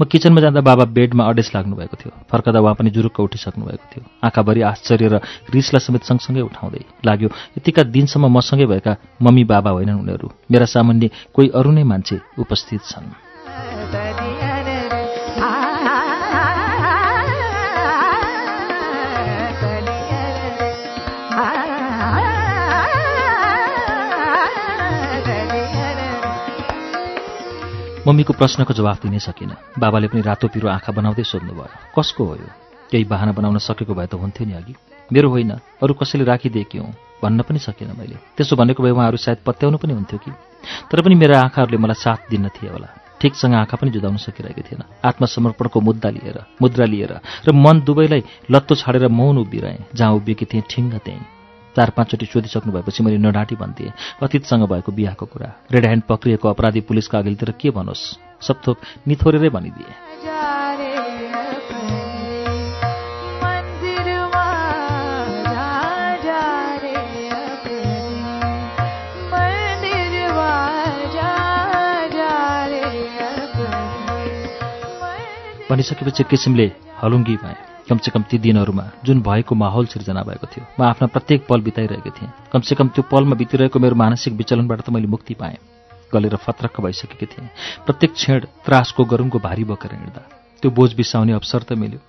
म किचनमा जाँदा बाबा बेडमा अडेस लाग्नु भएको थियो। फर्कदा उहाँ पनि जुरुक्क उठिसक्नु भएको थियो। आँखाभरि आश्चर्य र रिसलाई समेत सँगसँगै उठाउँदै लाग्यो यतिका दिनसम्म मसँगै भएका मम्मी बाबा होइनन् उनीहरू। मेरा सामान्य कोही अरू नै मान्छे उपस्थित छन्। मम्मीको प्रश्नको जवाफ दिनै सकिनँ। बाबाले पनि रातो पिरो आँखा बनाउँदै सोध्नुभयो कसको हो यो? केही बाहना बनाउन सकेको भए त हुन्थ्यो नि अघि। मेरो होइन अरू कसैले राखिदिएकी हुँ भन्न पनि सकिनँ मैले। त्यसो भनेको भए उहाँहरू सायद पत्याउनु पनि हुन्थ्यो कि? तर पनि मेरा आँखाहरूले मलाई साथ दिन थिए होला। ठिकसँग आँखा पनि जुदाउन सकिरहेको थिएन। आत्मसमर्पणको मुद्दा लिएर मुद्रा लिएर र मन दुवैलाई लत्तो छाडेर मौन उभिरहेँ जहाँ उभिएकी थिएँ ठिङ्ग त्यहीँ चार पाँचचोटि सोधिसक्नु भएपछि मैले नडाँटी भन्दिएँ। अतीतसँग भएको बिहाको कुरा। रेड ह्यान्ड पक्रिएको अपराधी पुलिसका अघिल्तिर के भनोस् सब थोक निथोरेरै भनिदिए। भनिसकेपछि किसिमले हलुङ्गी भएँ। कमसेकम ती दिनहरूमा जुन भएको माहौल सिर्जना भएको थियो म आफ्ना प्रत्येक पल बिताइरहेको थिएँ। कमसेकम त्यो पलमा बितिरहेको मेरो मानसिक विचलनबाट त मैले मुक्ति पाएँ। गलेर फत्रक्क भइसकेकी थिएँ। प्रत्येक क्षण त्रासको गरुङको भारी बोकेर हिँड्दा त्यो बोझ बिसाउने अवसर त मिल्यो।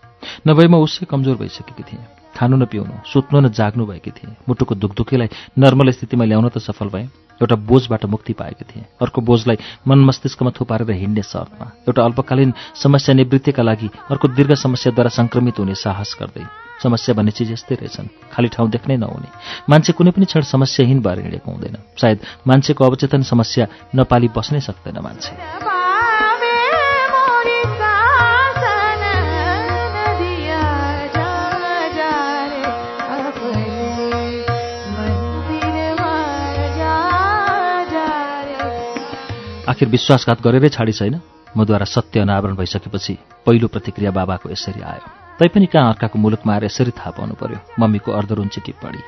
नभए म उसै कमजोर भइसकेकी थिएँ। खानु न पिउनु सुत्नु न जाग्नु भएकी थिएँ। मुटुको दुखदुखीलाई नर्मल स्थितिमा ल्याउन त सफल भएँ। एउटा बोझबाट मुक्ति पाएकी थिएँ। अर्को बोझलाई मन मस्तिष्कमा थुपारेर हिँड्ने शर्तमा एउटा अल्पकालीन समस्या निवृत्तिका लागि अर्को दीर्घ समस्याद्वारा सङ्क्रमित हुने साहस गर्दै। समस्या भन्ने चिज यस्तै रहेछन् खाली ठाउँ देख्नै नहुने। मान्छे कुनै पनि क्षण समस्याहीन भएर हिँडेको हुँदैन। सायद मान्छेको अवचेतन समस्या नपाली बस्नै सक्दैन मान्छे। आखिर विश्वासघात गरेरै छाडी छैन। मद्वारा सत्य अनावरण भइसकेपछि पहिलो प्रतिक्रिया बाबाको यसरी आयो। तैपनि कहाँ अर्काको मुलुकमा आएर यसरी थाहा पाउनु पर्यो मम्मीको अर्धरुन्ची टिप्पणी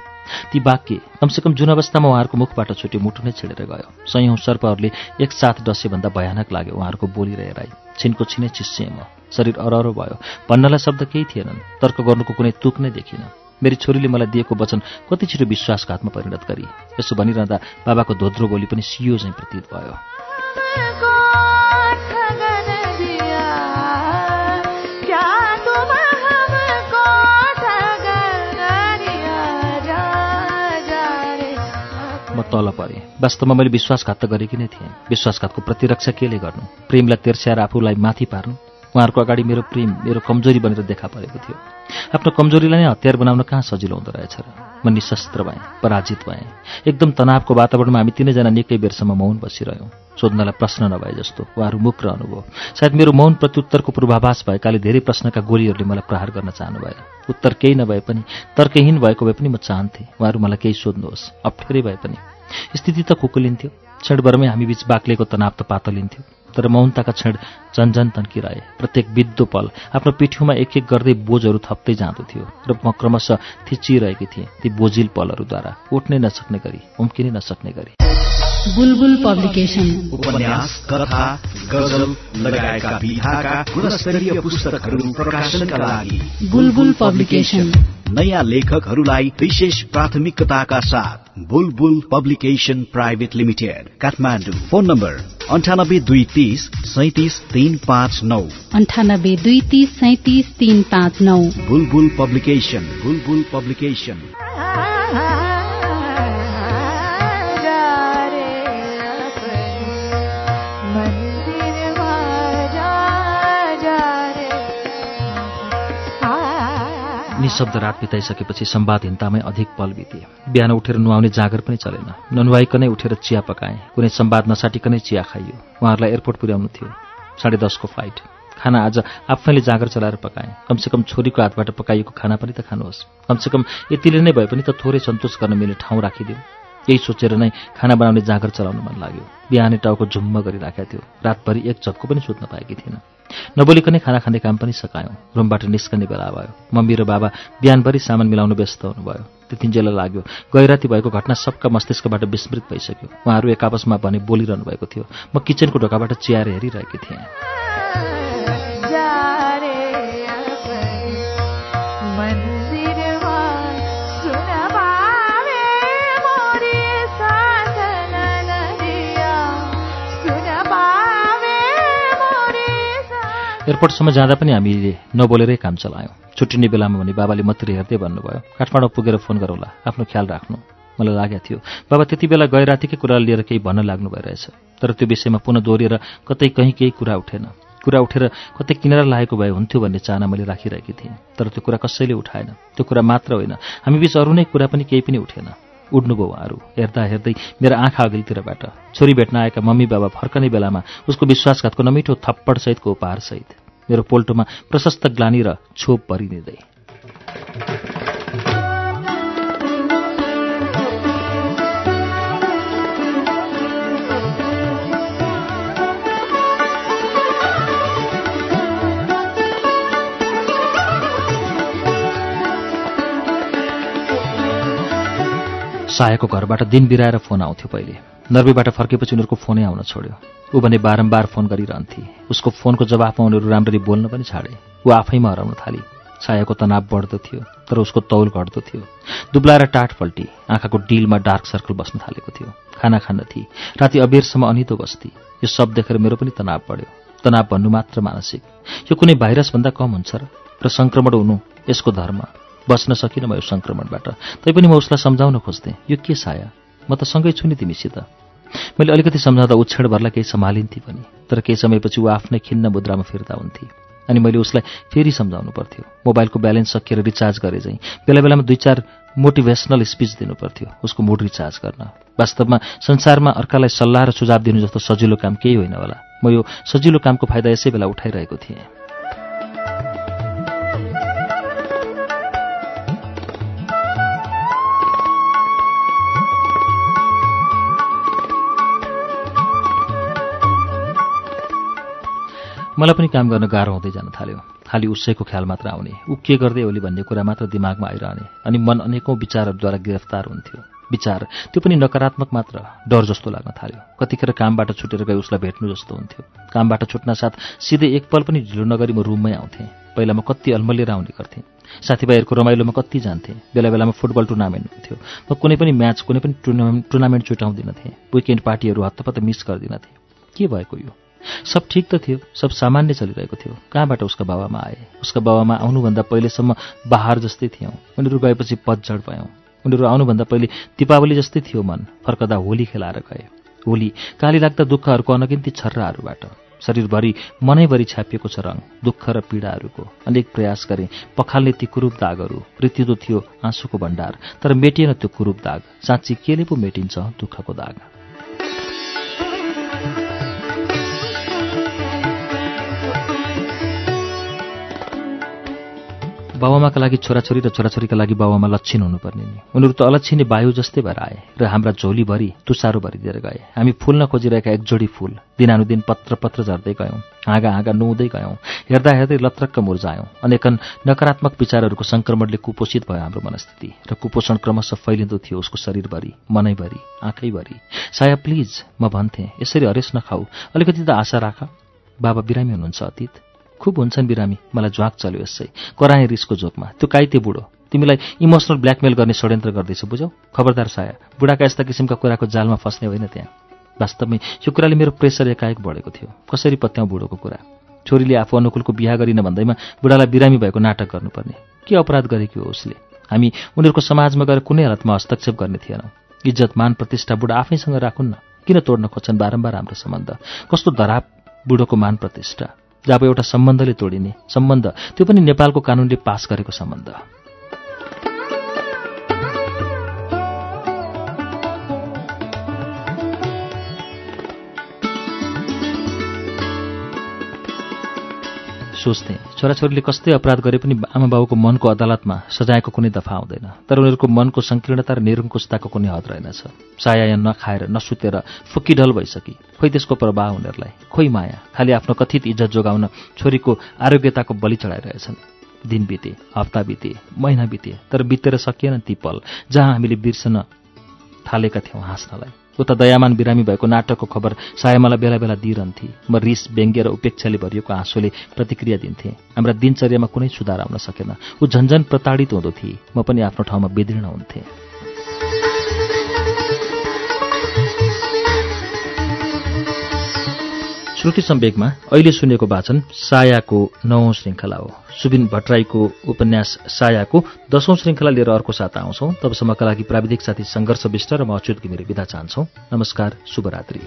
ती वाक्य कमसेकम जुन अवस्थामा उहाँहरूको मुखबाट छुट्यो मुटु नै छिडेर गयो। सयौँ सर्पहरूले एकसाथ डसेभन्दा भयानक लाग्यो उहाँहरूको बोली र हेराइ छिनको छिनै चिस्सिएँ म। शरीर अरहरो भयो। भन्नलाई शब्द केही थिएनन्। तर्क गर्नुको कुनै तुक नै देखिनँ। मेरी छोरीले मलाई दिएको वचन कति छिटो विश्वासघातमा परिणत गरी। यसो भनिरहँदा बाबाको धोद्रो बोली पनि सियो चाहिँ प्रतीत भयो। तल परेँ। वास्तवमा मैले विश्वासघात त गरेकी नै थिएँ। विश्वासघातको प्रतिरक्षा केले गर्नु? प्रेमलाई तेर्स्याएर आफूलाई माथि पार्नु? उहाँहरूको अगाडि मेरो प्रेम मेरो कमजोरी बनेर देखा परेको थियो। आफ्नो कमजोरीलाई नै हतियार बनाउन कहाँ सजिलो हुँदो रहेछ र? म निशस्त्र भएँ पराजित भएँ। एकदम तनावको वातावरणमा हामी तिनैजना निकै बेरसम्म मौन बसिरह्यौँ। सोध्नलाई प्रश्न नभए जस्तो। उहाँहरू मुख र अनुभव। सायद मेरो मौन प्रत्युत्तरको पूर्वाभास भएकाले धेरै प्रश्नका गोलीहरूले मलाई प्रहार गर्न चाहनु भएन उत्तर केही नभए पनि तर्कहीन भएको भए पनि म चाहन्थेँ। उहाँहरू मलाई केही सोध्नुहोस्। अप्ठ्यारै भए पनि। स्थिति त कुकुलिन्थ्यो क्षणभरमै हामी बीच बाक्लेको तनाव त पातलिन्थ्यो तर मौनताका क्षण झन्झन तन्किरहे। प्रत्येक बित्दो पल आफ्नो पिठ्यौमा एक एक गर्दै बोझहरू थप्दै जाँदो थियो र म क्रमशः थिचिरहेकी थिएँ ती बोझिल पलहरूद्वारा। उठ्नै नसक्ने गरी उम्किनै नसक्ने गरी। बुलबुल पब्लिकेशन। उपन्यास कथा गजल लगायतका विधाका गुणस्तरीय पुस्तकहरू प्रकाशनका लागि बुलबुल पब्लिकेशन। नयाँ लेखकहरूलाई विशेष प्राथमिकताका साथ Bulbul publication private limited Kathmandu. Phone number अन्ठानब्बे दुई तिस सैतिस तीन पाँच नौ। अन्ठानब्बे दुई तिस सैतिस तीन पाँच नौ। बुलबुल पब्लिकेशन बुलबुल पब्लिकेशन। (laughs) आ निशब्द रात बिताइसकेपछि सम्वादहीनतामै अधिक पल बिते बिहान उठेर नुहाउने जाँगर पनि चलेन। ननुहाइकनै उठेर चिया पकाएँ। कुनै सम्वाद नसाटिकनै चिया खाइयो। उहाँहरूलाई एयरपोर्ट पुर्याउनु थियो। साढे दसको फ्लाइट। खाना आज आफैले जाँगर चलाएर पकाएँ। कमसेकम छोरीको हातबाट पकाइएको खाना पनि त खानुहोस्। कमसेकम यतिले नै भए पनि त थोरै सन्तोष गर्न मिल्ने ठाउँ राखिदिउँ यही सोचेर नै खाना बनाउने जाँगर चलाउन मन लाग्यो। बिहानै टाउको झुम्म गरिराखेको थियो। रातभरि एक झप्को पनि सुत्न पाएकी थिएन। नबोलिकनै खाना खाने काम पनि सकायौँ। रुमबाट निस्कने बेला भयो। मम्मी र बाबा बिहानभरि सामान मिलाउन व्यस्त हुनुभयो। त्यतिन्जेल लाग्यो। गैराती भएको घटना सबका मस्तिष्कबाट विस्मृत भइसक्यो। उहाँहरू एक आपसमा भने बोलिरहनु भएको थियो। म किचनको ढोकाबाट चियाएर हेरिरहेकी थिएँ। एयरपोर्टसम्म जाँदा पनि हामीले नबोलेरै काम चलायौँ। छुट्टिने बेलामा भने बाबाले मात्रै हेर्दै भन्नुभयो काठमाडौँ पुगेर फोन गरौँला आफ्नो ख्याल राख्नु। मलाई लागेको थियो बाबा त्यति बेला गए रातिकै कुरा लिएर केही भन्न लाग्नु भइरहेछ। तर त्यो विषयमा पुनः दोहोरिएर कतै कहीँ केही कुरा उठेन। कुरा उठेर कतै किनारा लागेको भए हुन्थ्यो भन्ने चाहना मैले राखिरहेकी थिएँ। तर त्यो कुरा कसैले उठाएन। त्यो कुरा मात्र होइन। हामी बीच अरू नै कुरा पनि केही पनि उठेन। उड्नुभयो उहाँहरू। हेर्दा हेर्दै मेरो आँखा अघिल्तिरबाट छोरी भेट्न आएका मम्मी बाबा फर्कने बेलामा उसको विश्वासघातको नमिठो थप्पडसहितको उपहारसहित मेरो पोल्टोमा प्रशस्त ग्लानी र छोप भरिदिँदै सायाको घरबाट दिन बिराएर फोन आउँथ्यो पहिले। नर्वेबाट फर्केपछि उनीहरूको फोनै आउन छोड्यो। ऊ भने बारम्बार फोन गरिरहन्थे। उसको फोनको जवाफमा उनीहरू राम्ररी बोल्न पनि छाडे। ऊ आफैमा हराउन थाली। छायाको तनाव बढ्दो थियो तर उसको तौल घट्दो थियो। दुब्लाएर टाट पल्टी आँखाको डिलमा डार्क सर्कल बस्न थालेको थियो। खाना खान्न थिए। राति अबेरसम्म अनितो बस्ती। यो सब देखेर मेरो पनि तनाव बढ्यो। तनाव भन्नु मात्र मानसिक। यो कुनै भाइरसभन्दा कम हुन्छ र सङ्क्रमण हुनु यसको धर्म। बच्न सकिनँ म यो सङ्क्रमणबाट। तैपनि म उसलाई सम्झाउन खोज्थेँ यो के साया? म त सँगै छु नि तिमीसित। मैले अलिकति सम्झाउँदा उछेड भर्ला केही सम्हालिन्थेँ पनि तर केही समयपछि ऊ आफ्नै खिन्न मुद्रामा फिर्ता हुन्थे। अनि मैले उसलाई फेरि सम्झाउनु पर्थ्यो। मोबाइलको ब्यालेन्स सकिएर रिचार्ज गरे चाहिँ बेला बेलामा दुई चार मोटिभेसनल स्पिच दिनु पर्थ्यो उसको मुड रिचार्ज गर्न। वास्तवमा संसारमा अर्कालाई सल्लाह र सुझाव दिनु जस्तो सजिलो काम केही होइन होला। म यो सजिलो कामको फाइदा यसै बेला उठाइरहेको थिएँ। मलाई पनि काम गर्न गाह्रो हुँदै जान थाल्यो। खालि उसैको ख्याल मात्र आउने। ऊ के गर्दै होली भन्ने कुरा मात्र दिमागमा आइरहने अनि मन अनेकौँ विचारहरूद्वारा गिरफ्तार हुन्थ्यो। विचार त्यो पनि नकारात्मक मात्र डर जस्तो लाग्न थाल्यो। कतिखेर कामबाट छुटेर गए उसलाई भेट्नु जस्तो हुन्थ्यो। कामबाट छुट्न साथ सिधै एकपल पनि ढिलो नगरी म रुममै आउँथेँ। पहिला म कति अल्मलिएर आउने गर्थेँ। साथीभाइहरूको रमाइलोमा कति जान्थेँ। बेला बेलामा फुटबल टुर्नामेन्ट हुन्थ्यो। म कुनै पनि म्याच कुनै पनि टुर्नामेन्ट टुर्नामेन्ट छुटाउँदिनथेँ विकेन्ड पार्टीहरू हत्तपत्त मिस गर्दिनथेँ के भएको यो? सब ठिक त थियो सब सामान्य चलिरहेको थियो। कहाँबाट उसका बाबामा आए? उसका बाबामा आउनुभन्दा पहिलेसम्म बहार जस्तै थियौँ। उनीहरू गएपछि पतझड भयौँ। उनीहरू आउनुभन्दा पहिले दीपावली जस्तै थियो मन। फर्कदा होली खेलाएर गए। होली काली लाग्दा दुःखहरूको अनगिन्ती छर्राहरूबाट। शरीरभरि मनैभरि छ्यापिएको छ रङ दुःख र पीडाहरूको। अनेक प्रयास गरे पखाल्ने ती कुरूप दागहरू। मृत्यु थियो आँसुको भण्डार तर मेटिएन त्यो कुरूप दाग। साँच्ची केले पो मेटिन्छ दुःखको दाग? बाबामाका लागि छोराछोरी र छोराछोरीका लागि बाबामा लक्षण हुनुपर्ने नि। उनीहरू त अलक्षिने वायु जस्तै भएर आए र हाम्रा झोलीभरि तुसारो भरिदिएर गए। हामी फुल्न खोजिरहेका एक जोडी फुल दिनानुदिन पत्र पत्र झर्दै गयौँ हाँगा हाँगा नुहाउँदै गयौँ हेर्दा हेर्दै लत्रक्क मुर्जायौँ अनेकन नकारात्मक विचारहरूको सङ्क्रमणले कुपोषित भयो हाम्रो मनस्थिति र कुपोषण क्रमशः फैलिँदो थियो उसको शरीरभरि मनैभरि आँखैभरि। साया प्लिज म भन्थेँ यसरी हरेस नखाऊ। अलिकति त आशा राख। बाबा बिरामी हुनुहुन्छ अतीत। खुब हुन्छन् बिरामी। मलाई ज्वाक चल्यो यसै। कराएँ रिसको जोकमा। त्यो काइते बुढो। तिमीलाई इमोसनल ब्ल्याकमेल गर्ने षड्यन्त्र गर्दैछ बुझौ खबरदार साया। बुढाका यस्ता किसिमका कुराको जालमा फस्ने होइन त्यहाँ। वास्तवमै यो कुराले मेरो प्रेसर एकाएक बढेको थियो। कसरी पत्याउँ बुढोको कुरा? छोरीले आफू अनुकूलको बिहा गरिन भन्दैमा बुढालाई बिरामी भएको नाटक गर्नुपर्ने। के अपराध गरेकी हो उसले? हामी उनीहरूको समाजमा गएर कुनै हालतमा हस्तक्षेप गर्ने थिएनौँ। इज्जत मान प्रतिष्ठा बुढा आफैसँग राखुन् न। किन तोड्न खोज्छन् बारम्बार हाम्रो सम्बन्ध? कस्तो धराप बुढोको मान प्रतिष्ठा। जब एउटा सम्बन्धले तोडिने सम्बन्ध त्यो पनि नेपालको कानूनले पास गरेको सम्बन्ध सोच्थे। छोराछोरीले कस्तै अपराध गरे पनि आमा बाबुको मनको अदालतमा सजायको कुनै दफा आउँदैन। तर उनीहरूको मनको सङ्कीर्णता र निरङ्कुशताको कुनै हद रहेनछ। साया नखाएर नसुतेर फुक्कीढल भइसकी। खोइ त्यसको प्रभाव उनीहरूलाई। खोइ माया। खालि आफ्नो कथित इज्जत जोगाउन छोरीको आरोग्यताको बलि चढाइरहेछन्। दिन बिते हप्ता बिते महिना बिते तर बितेर सकिएन ती पल जहाँ हामीले बिर्सन थालेका थियौँ हाँस्नलाई। उता दयामान बिरामी भएको नाटकको खबर सायमालाई बेला बेला दिइरहन्थे। म रिस व्यङ्ग्य र उपेक्षाले भरिएको आँसुले प्रतिक्रिया दिन्थेँ। हाम्रा दिनचर्यामा कुनै सुधार आउन सकेन। ऊ झन्झन प्रताडित हुँदो थिए। म पनि आफ्नो ठाउँमा विदीर्ण हुन्थेँ। श्रुति सम्वेकमा अहिले सुनेको वाचन सायाको नवौं श्रृङ्खला हो। सुबिन भट्टराईको उपन्यास सायाको दशौं श्रृङ्खला लिएर अर्को साथ आउँछौं। तबसम्मका लागि प्राविधिक साथी संघर्ष विष्ट र म अच्युत घिमिरे विदा चाहन्छौ। नमस्कार शुभरात्री।